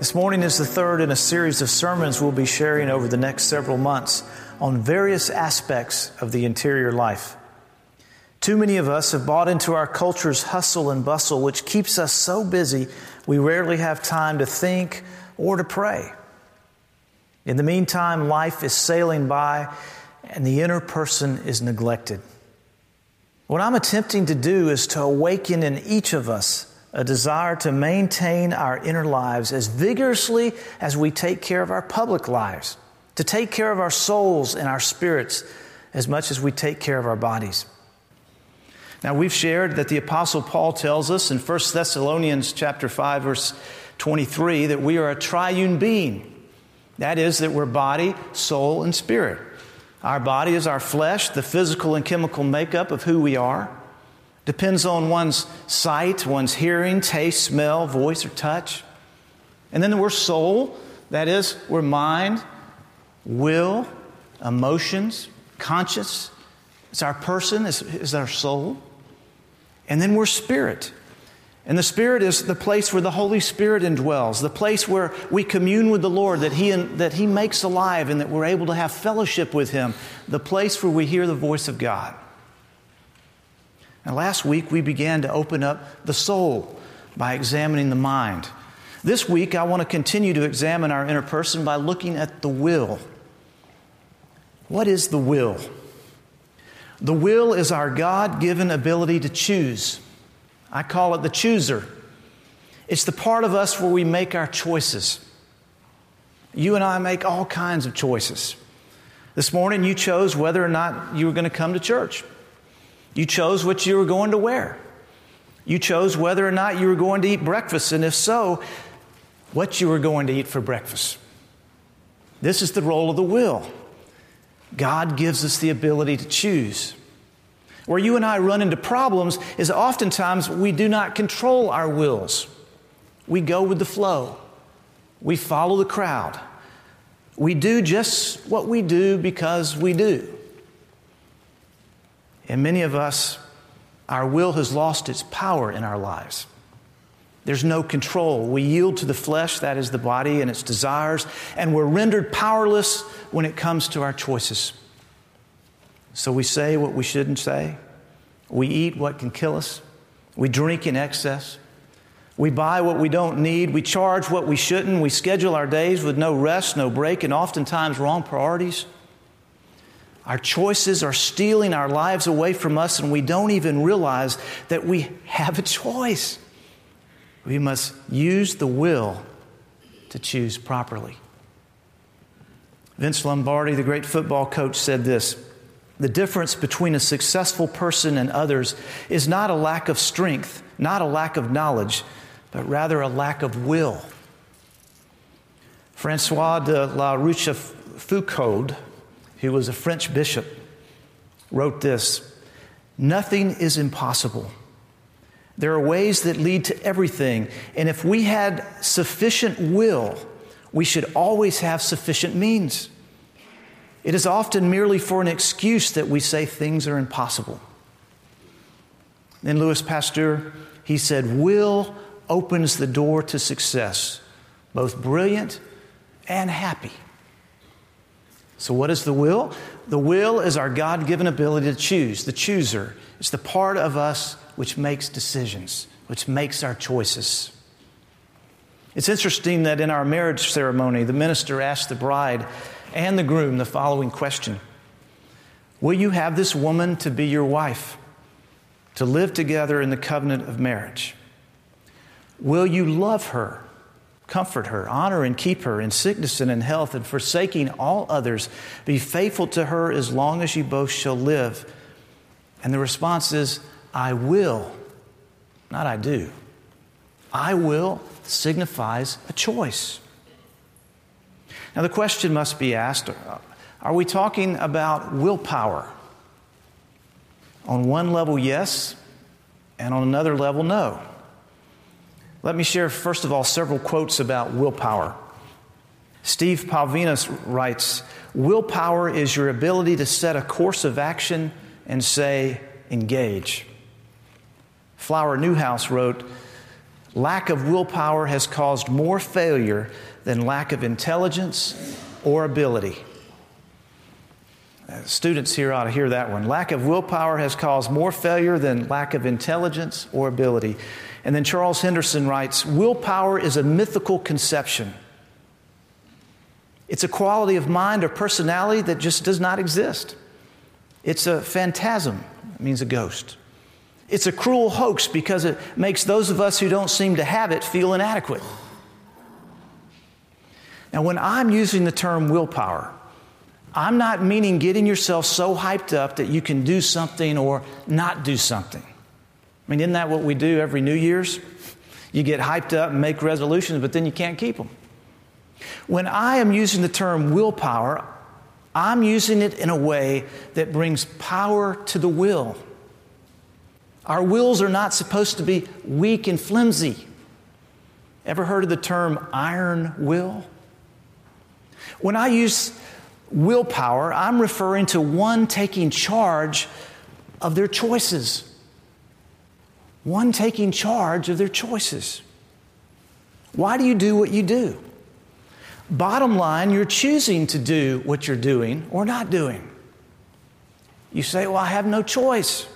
This morning is the third in a series of sermons we'll be sharing over the next several months on various aspects of the interior life. Too many of us have bought into our culture's hustle and bustle, which keeps us so busy we rarely have time to think or to pray. In the meantime, life is sailing by and the inner person is neglected. What I'm attempting to do is to awaken in each of us a desire to maintain our inner lives as vigorously as we take care of our public lives, to take care of our souls and our spirits as much as we take care of our bodies. Now we've shared that the apostle Paul tells us in 1 Thessalonians chapter 5 verse 23 that we are a triune being. That is that we're body, soul and spirit. Our body is our flesh, the physical and chemical makeup of who we are. Depends on one's sight, one's hearing, taste, smell, voice, or touch. And then we're soul, that is, we're mind, will, emotions, conscience. It's our person, is, is our soul. And then we're spirit. And the Spirit is the place where the Holy Spirit indwells, the place where we commune with the Lord, that he, that he makes alive, and that we're able to have fellowship with Him, the place where we hear the voice of God. And last week we began to open up the soul by examining the mind. This week I want to continue to examine our inner person by looking at the will. What is the will? The will is our God given ability to choose. I call it the chooser. It's the part of us where we make our choices. You and I make all kinds of choices. This morning you chose whether or not you were going to come to church. You chose what you were going to wear. You chose whether or not you were going to eat breakfast, and if so, what you were going to eat for breakfast. This is the role of the will. God gives us the ability to choose. Where you and I run into problems is oftentimes we do not control our wills. We go with the flow, we follow the crowd. We do just what we do because we do. And many of us, our will has lost its power in our lives. There's no control. We yield to the flesh, that is the body, and its desires, and we're rendered powerless when it comes to our choices. So we say what we shouldn't say. We eat what can kill us. We drink in excess. We buy what we don't need. We charge what we shouldn't. We schedule our days with no rest, no break, and oftentimes wrong priorities. Our choices are stealing our lives away from us, and we don't even realize that we have a choice. We must use the will to choose properly. Vince Lombardi, the great football coach, said this The difference between a successful person and others is not a lack of strength, not a lack of knowledge, but rather a lack of will. Francois de la Rochefoucauld who was a French bishop, wrote this Nothing is impossible. There are ways that lead to everything. And if we had sufficient will, we should always have sufficient means. It is often merely for an excuse that we say things are impossible. Then Louis Pasteur, he said, Will opens the door to success, both brilliant and happy. So, what is the will? The will is our God given ability to choose, the chooser. It's the part of us which makes decisions, which makes our choices. It's interesting that in our marriage ceremony, the minister asked the bride and the groom the following question Will you have this woman to be your wife, to live together in the covenant of marriage? Will you love her? Comfort her, honor and keep her in sickness and in health, and forsaking all others, be faithful to her as long as you both shall live. And the response is, I will, not I do. I will signifies a choice. Now, the question must be asked uh, are we talking about willpower? On one level, yes, and on another level, no. Let me share, first of all, several quotes about willpower. Steve Palavinas writes Willpower is your ability to set a course of action and say, engage. Flower Newhouse wrote, Lack of willpower has caused more failure than lack of intelligence or ability. Students here ought to hear that one. Lack of willpower has caused more failure than lack of intelligence or ability. And then Charles Henderson writes Willpower is a mythical conception. It's a quality of mind or personality that just does not exist. It's a phantasm, it means a ghost. It's a cruel hoax because it makes those of us who don't seem to have it feel inadequate. Now, when I'm using the term willpower, I'm not meaning getting yourself so hyped up that you can do something or not do something. I mean, isn't that what we do every New Year's? You get hyped up and make resolutions, but then you can't keep them. When I am using the term willpower, I'm using it in a way that brings power to the will. Our wills are not supposed to be weak and flimsy. Ever heard of the term iron will? When I use willpower, I'm referring to one taking charge of their choices. One taking charge of their choices. Why do you do what you do? Bottom line, you're choosing to do what you're doing or not doing. You say, Well, I have no choice.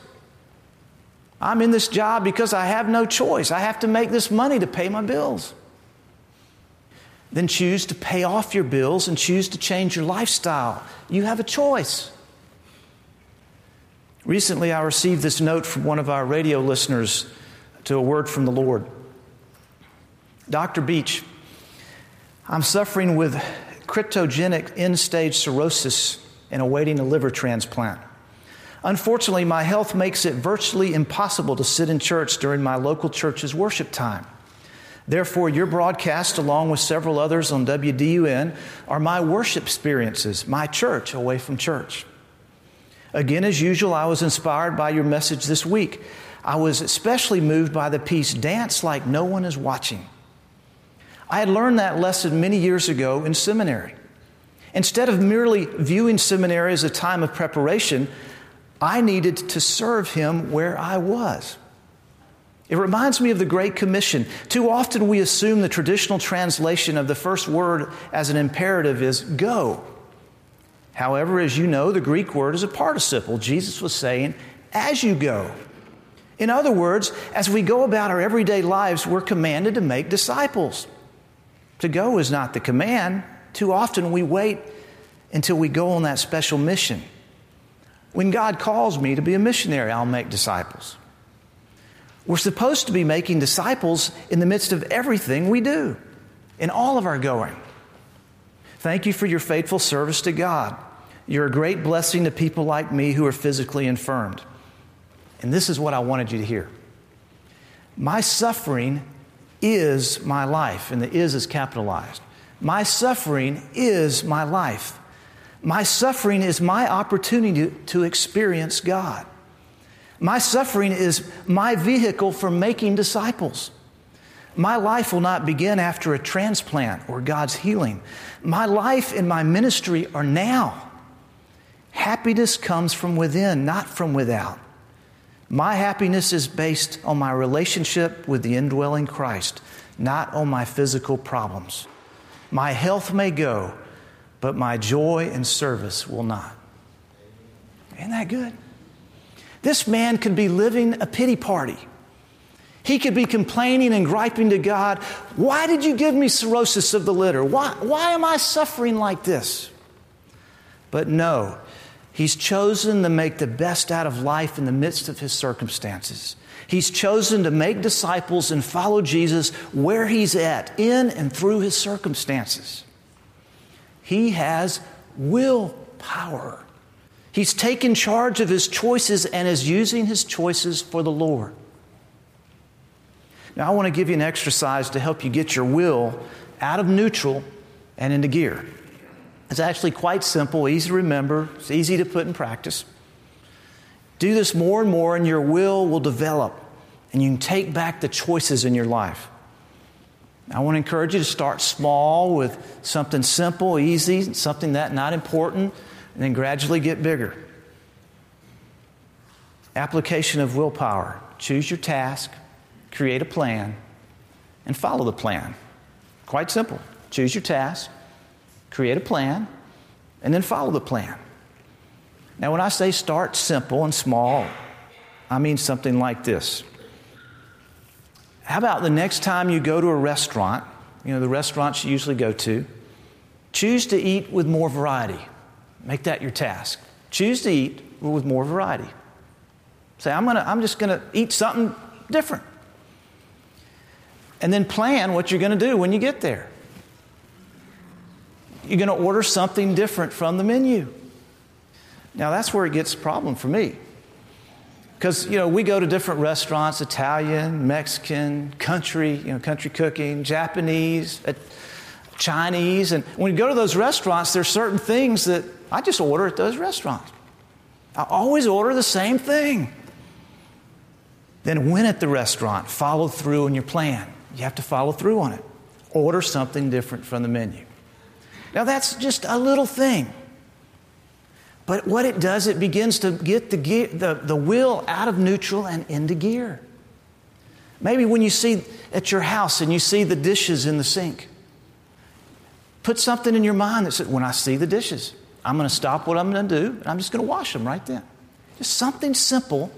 I'm in this job because I have no choice. I have to make this money to pay my bills. Then choose to pay off your bills and choose to change your lifestyle. You have a choice. Recently, I received this note from one of our radio listeners to a word from the Lord. Dr. Beach, I'm suffering with cryptogenic end stage cirrhosis and awaiting a liver transplant. Unfortunately, my health makes it virtually impossible to sit in church during my local church's worship time. Therefore, your broadcast, along with several others on WDUN, are my worship experiences, my church away from church. Again, as usual, I was inspired by your message this week. I was especially moved by the piece Dance Like No One Is Watching. I had learned that lesson many years ago in seminary. Instead of merely viewing seminary as a time of preparation, I needed to serve Him where I was. It reminds me of the Great Commission. Too often we assume the traditional translation of the first word as an imperative is go. However, as you know, the Greek word is a participle. Jesus was saying, as you go. In other words, as we go about our everyday lives, we're commanded to make disciples. To go is not the command. Too often we wait until we go on that special mission. When God calls me to be a missionary, I'll make disciples. We're supposed to be making disciples in the midst of everything we do, in all of our going. Thank you for your faithful service to God. You're a great blessing to people like me who are physically infirmed. And this is what I wanted you to hear. My suffering is my life, and the is is capitalized. My suffering is my life. My suffering is my opportunity to, to experience God. My suffering is my vehicle for making disciples. My life will not begin after a transplant or God's healing. My life and my ministry are now. Happiness comes from within, not from without. My happiness is based on my relationship with the indwelling Christ, not on my physical problems. My health may go, but my joy and service will not. Isn't that good? This man could be living a pity party. He could be complaining and griping to God, Why did you give me cirrhosis of the liver? Why, why am I suffering like this? But no, He's chosen to make the best out of life in the midst of his circumstances. He's chosen to make disciples and follow Jesus where he's at, in and through his circumstances. He has willpower. He's taken charge of his choices and is using his choices for the Lord. Now, I want to give you an exercise to help you get your will out of neutral and into gear. It's actually quite simple, easy to remember, it's easy to put in practice. Do this more and more, and your will will develop, and you can take back the choices in your life. I want to encourage you to start small with something simple, easy, something that not important, and then gradually get bigger. Application of willpower. Choose your task, create a plan, and follow the plan. Quite simple. Choose your task, create a plan, and then follow the plan. Now, when I say start simple and small, I mean something like this. How about the next time you go to a restaurant, you know, the restaurants you usually go to, choose to eat with more variety. Make that your task. Choose to eat with more variety. Say, I'm, gonna, I'm just going to eat something different. And then plan what you're going to do when you get there. You're going to order something different from the menu. Now, that's where it gets a problem for me. Because, you know, we go to different restaurants Italian, Mexican, country, you know, country cooking, Japanese, uh, Chinese. And when you go to those restaurants, there's certain things that I just order at those restaurants. I always order the same thing. Then, when at the restaurant, follow through on your plan. You have to follow through on it. Order something different from the menu. Now, that's just a little thing. But what it does, it begins to get the, gear, the, the wheel out of neutral and into gear. Maybe when you see at your house and you see the dishes in the sink, put something in your mind that says, when I see the dishes, I'm going to stop what I'm going to do and I'm just going to wash them right then. Just something simple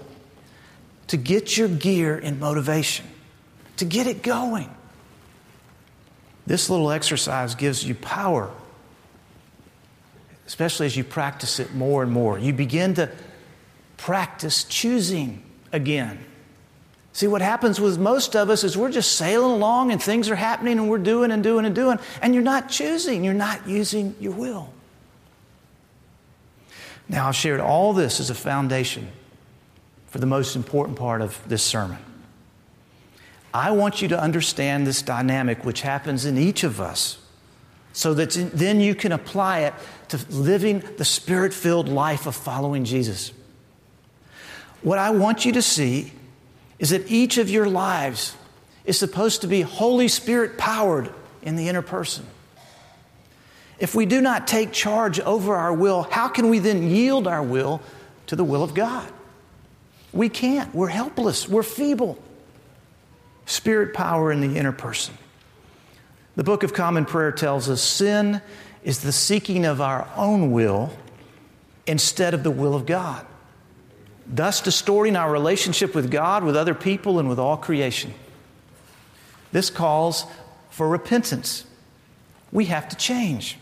to get your gear in motivation, to get it going. This little exercise gives you power, especially as you practice it more and more. You begin to practice choosing again. See, what happens with most of us is we're just sailing along and things are happening and we're doing and doing and doing, and you're not choosing, you're not using your will. Now, I've shared all this as a foundation for the most important part of this sermon. I want you to understand this dynamic which happens in each of us so that then you can apply it to living the spirit filled life of following Jesus. What I want you to see is that each of your lives is supposed to be Holy Spirit powered in the inner person. If we do not take charge over our will, how can we then yield our will to the will of God? We can't. We're helpless. We're feeble. Spirit power in the inner person. The Book of Common Prayer tells us sin is the seeking of our own will instead of the will of God, thus distorting our relationship with God, with other people, and with all creation. This calls for repentance. We have to change.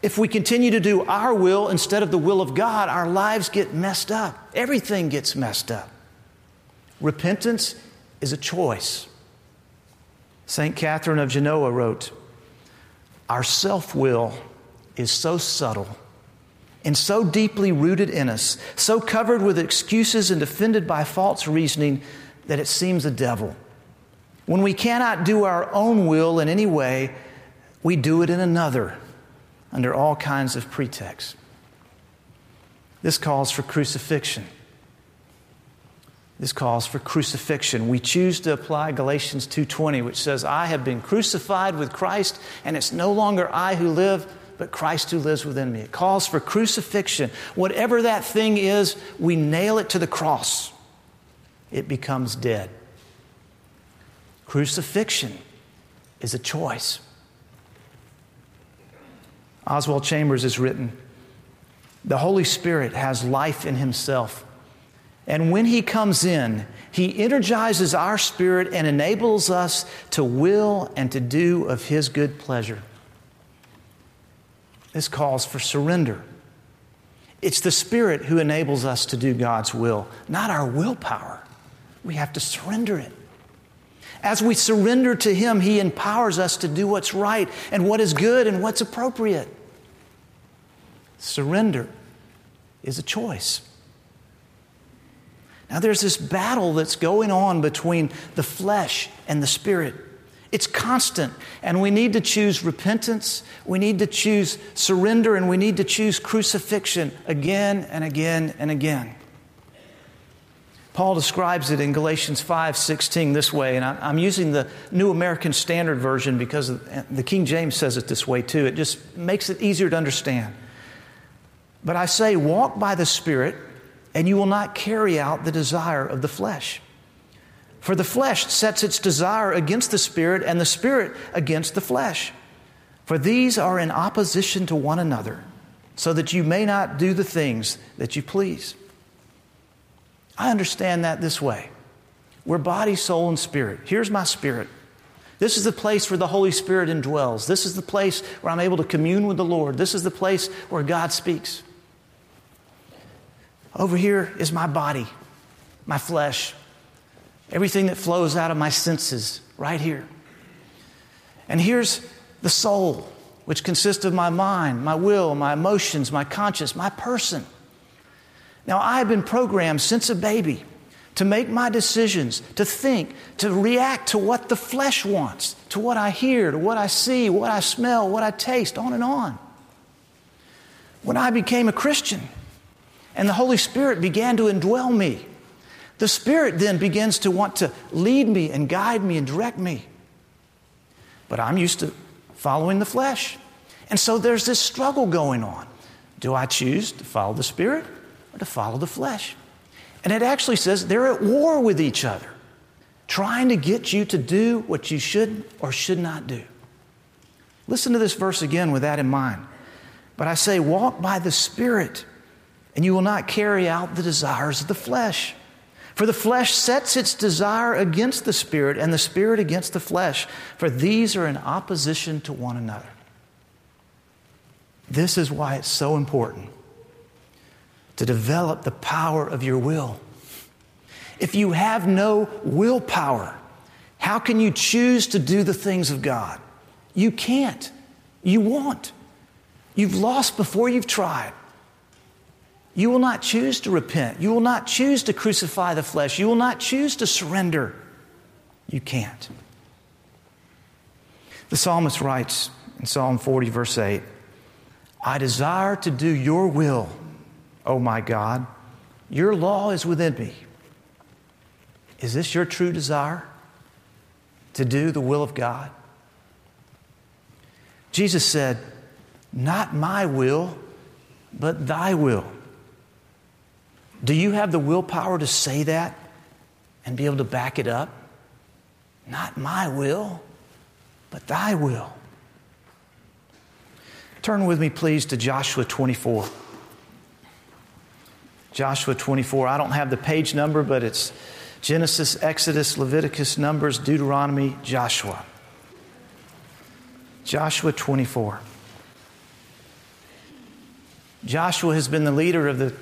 If we continue to do our will instead of the will of God, our lives get messed up. Everything gets messed up. Repentance is a choice. St. Catherine of Genoa wrote Our self will is so subtle and so deeply rooted in us, so covered with excuses and defended by false reasoning that it seems a devil. When we cannot do our own will in any way, we do it in another under all kinds of pretexts. This calls for crucifixion. This calls for crucifixion. We choose to apply Galatians 2:20 which says I have been crucified with Christ and it's no longer I who live but Christ who lives within me. It calls for crucifixion. Whatever that thing is, we nail it to the cross. It becomes dead. Crucifixion is a choice. Oswald Chambers has written The Holy Spirit has life in himself. And when he comes in, he energizes our spirit and enables us to will and to do of his good pleasure. This calls for surrender. It's the Spirit who enables us to do God's will, not our willpower. We have to surrender it. As we surrender to Him, He empowers us to do what's right and what is good and what's appropriate. Surrender is a choice. Now, there's this battle that's going on between the flesh and the spirit. It's constant, and we need to choose repentance, we need to choose surrender, and we need to choose crucifixion again and again and again. Paul describes it in Galatians 5:16 this way, and I'm using the New American Standard Version because the King James says it this way too. It just makes it easier to understand. But I say, walk by the Spirit, and you will not carry out the desire of the flesh. For the flesh sets its desire against the spirit, and the spirit against the flesh. For these are in opposition to one another, so that you may not do the things that you please. I understand that this way. We're body, soul, and spirit. Here's my spirit. This is the place where the Holy Spirit indwells. This is the place where I'm able to commune with the Lord. This is the place where God speaks. Over here is my body, my flesh, everything that flows out of my senses, right here. And here's the soul, which consists of my mind, my will, my emotions, my conscience, my person. Now, I have been programmed since a baby to make my decisions, to think, to react to what the flesh wants, to what I hear, to what I see, what I smell, what I taste, on and on. When I became a Christian and the Holy Spirit began to indwell me, the Spirit then begins to want to lead me and guide me and direct me. But I'm used to following the flesh. And so there's this struggle going on. Do I choose to follow the Spirit or to follow the flesh? And it actually says they're at war with each other, trying to get you to do what you should or should not do. Listen to this verse again with that in mind. But I say, walk by the Spirit, and you will not carry out the desires of the flesh. For the flesh sets its desire against the Spirit, and the Spirit against the flesh, for these are in opposition to one another. This is why it's so important to develop the power of your will. If you have no willpower, how can you choose to do the things of God? You can't. You won't. You've lost before you've tried. You will not choose to repent. You will not choose to crucify the flesh. You will not choose to surrender. You can't. The psalmist writes in Psalm 40, verse 8 I desire to do your will, O my God, your law is within me. Is this your true desire? To do the will of God? Jesus said, Not my will, but thy will. Do you have the willpower to say that and be able to back it up? Not my will, but thy will. Turn with me, please, to Joshua 24. Joshua 24. I don't have the page number, but it's Genesis, Exodus, Leviticus, Numbers, Deuteronomy, Joshua. Joshua 24. Joshua has been the leader of the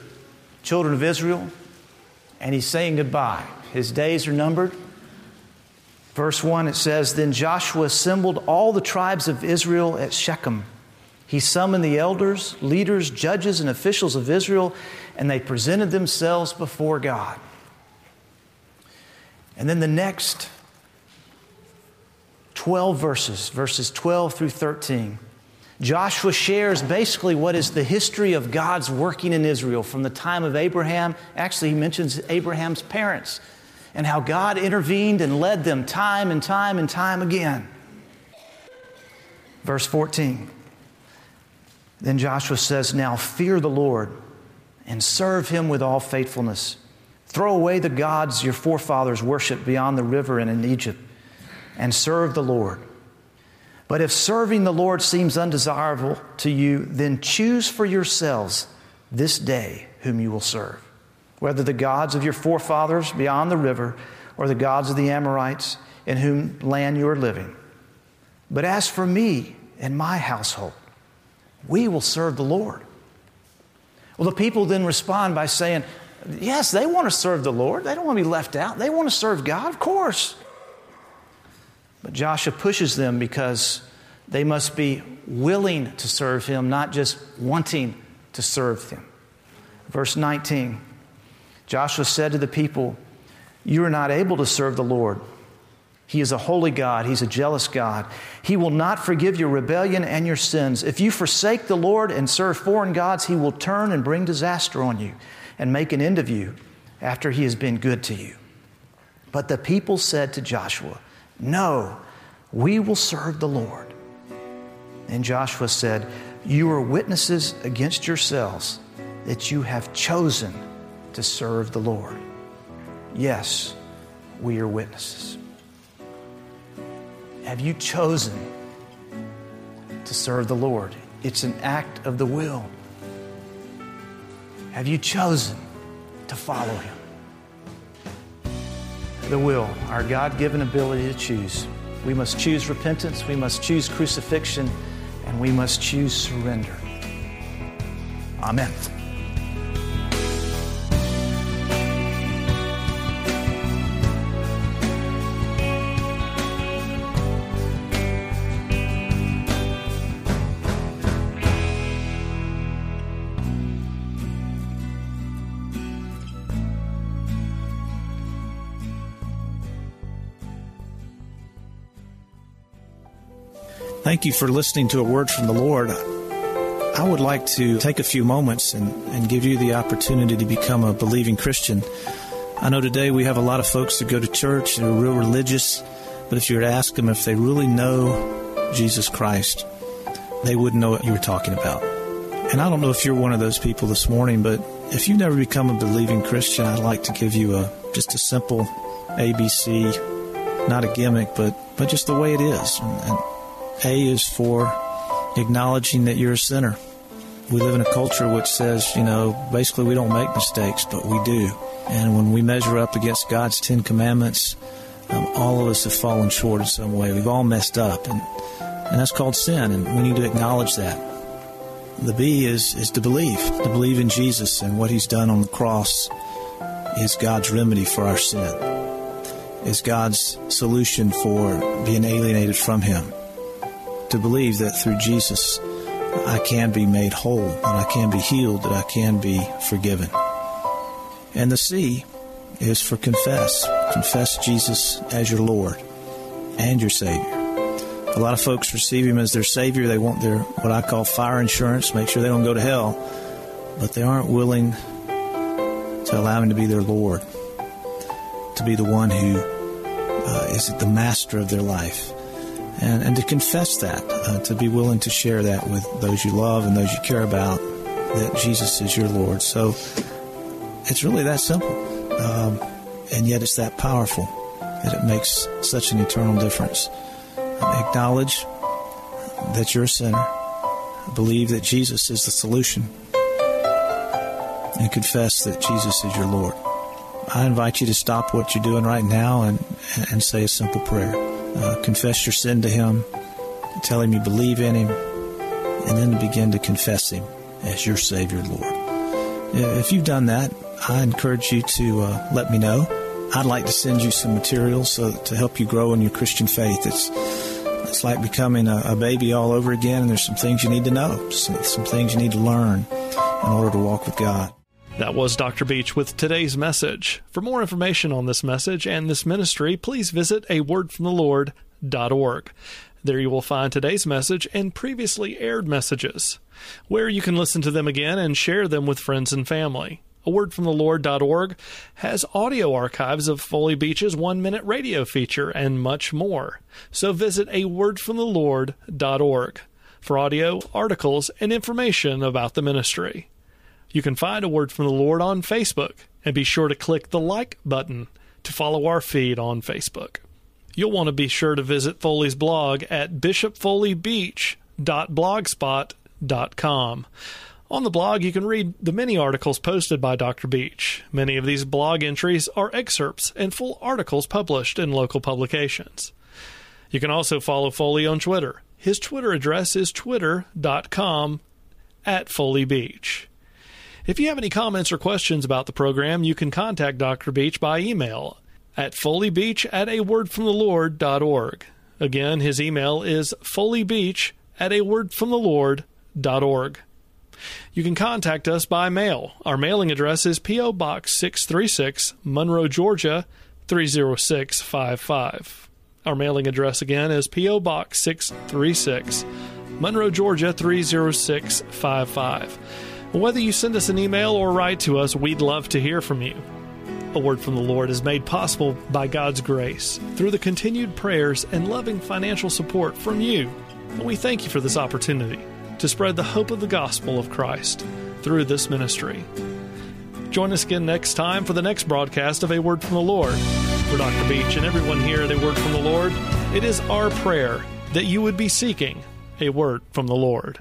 children of Israel, and he's saying goodbye. His days are numbered. Verse 1 it says Then Joshua assembled all the tribes of Israel at Shechem. He summoned the elders, leaders, judges, and officials of Israel and they presented themselves before God. And then the next 12 verses, verses 12 through 13, Joshua shares basically what is the history of God's working in Israel from the time of Abraham. Actually, he mentions Abraham's parents and how God intervened and led them time and time and time again. Verse 14. Then Joshua says, Now fear the Lord and serve him with all faithfulness. Throw away the gods your forefathers worshiped beyond the river and in Egypt, and serve the Lord. But if serving the Lord seems undesirable to you, then choose for yourselves this day whom you will serve, whether the gods of your forefathers beyond the river or the gods of the Amorites in whom land you are living. But as for me and my household, we will serve the Lord. Well, the people then respond by saying, Yes, they want to serve the Lord. They don't want to be left out. They want to serve God, of course. But Joshua pushes them because they must be willing to serve him, not just wanting to serve him. Verse 19 Joshua said to the people, You are not able to serve the Lord. He is a holy God. He's a jealous God. He will not forgive your rebellion and your sins. If you forsake the Lord and serve foreign gods, He will turn and bring disaster on you and make an end of you after He has been good to you. But the people said to Joshua, No, we will serve the Lord. And Joshua said, You are witnesses against yourselves that you have chosen to serve the Lord. Yes, we are witnesses. Have you chosen to serve the Lord? It's an act of the will. Have you chosen to follow Him? The will, our God given ability to choose. We must choose repentance, we must choose crucifixion, and we must choose surrender. Amen. Thank you for listening to a word from the Lord. I would like to take a few moments and, and give you the opportunity to become a believing Christian. I know today we have a lot of folks that go to church and are real religious, but if you were to ask them if they really know Jesus Christ, they wouldn't know what you were talking about. And I don't know if you're one of those people this morning, but if you've never become a believing Christian, I'd like to give you a just a simple ABC, not a gimmick, but but just the way it is. And, and a is for acknowledging that you're a sinner. We live in a culture which says, you know, basically we don't make mistakes, but we do. And when we measure up against God's Ten Commandments, um, all of us have fallen short in some way. We've all messed up, and and that's called sin, and we need to acknowledge that. The B is is to believe, to believe in Jesus and what He's done on the cross is God's remedy for our sin, is God's solution for being alienated from Him to believe that through Jesus I can be made whole, that I can be healed, that I can be forgiven. And the C is for confess. Confess Jesus as your Lord and your Savior. A lot of folks receive Him as their Savior. They want their, what I call fire insurance, make sure they don't go to hell, but they aren't willing to allow Him to be their Lord, to be the one who uh, is the master of their life and, and to confess that, uh, to be willing to share that with those you love and those you care about, that Jesus is your Lord. So it's really that simple. Um, and yet it's that powerful that it makes such an eternal difference. Acknowledge that you're a sinner, believe that Jesus is the solution, and confess that Jesus is your Lord. I invite you to stop what you're doing right now and, and say a simple prayer. Uh, confess your sin to Him, tell Him you believe in Him, and then to begin to confess Him as your Savior, Lord. If you've done that, I encourage you to uh, let me know. I'd like to send you some materials uh, to help you grow in your Christian faith. It's it's like becoming a, a, baby all over again, and there's some things you need to know, some, some things you need to learn in order to walk with God. That was Dr. Beach with today's message. For more information on this message and this ministry, please visit a wordfromthelord.org. There you will find today's message and previously aired messages, where you can listen to them again and share them with friends and family. A wordfromthelord.org has audio archives of Foley Beach's one minute radio feature and much more. So visit a wordfromthelord.org for audio, articles, and information about the ministry. You can find a word from the Lord on Facebook and be sure to click the like button to follow our feed on Facebook. You'll want to be sure to visit Foley's blog at bishopfoleybeach.blogspot.com. On the blog, you can read the many articles posted by Dr. Beach. Many of these blog entries are excerpts and full articles published in local publications. You can also follow Foley on Twitter. His Twitter address is twitter.com at Foley Beach. If you have any comments or questions about the program, you can contact Dr. Beach by email at foleybeach at a wordfromthelord.org. Again, his email is foleybeach at a wordfromthelord.org. You can contact us by mail. Our mailing address is P.O. Box 636, Monroe, Georgia 30655. Our mailing address again is P.O. Box 636, Monroe, Georgia 30655. Whether you send us an email or write to us, we'd love to hear from you. A Word from the Lord is made possible by God's grace through the continued prayers and loving financial support from you. And we thank you for this opportunity to spread the hope of the gospel of Christ through this ministry. Join us again next time for the next broadcast of A Word from the Lord. For Dr. Beach and everyone here at A Word from the Lord, it is our prayer that you would be seeking a word from the Lord.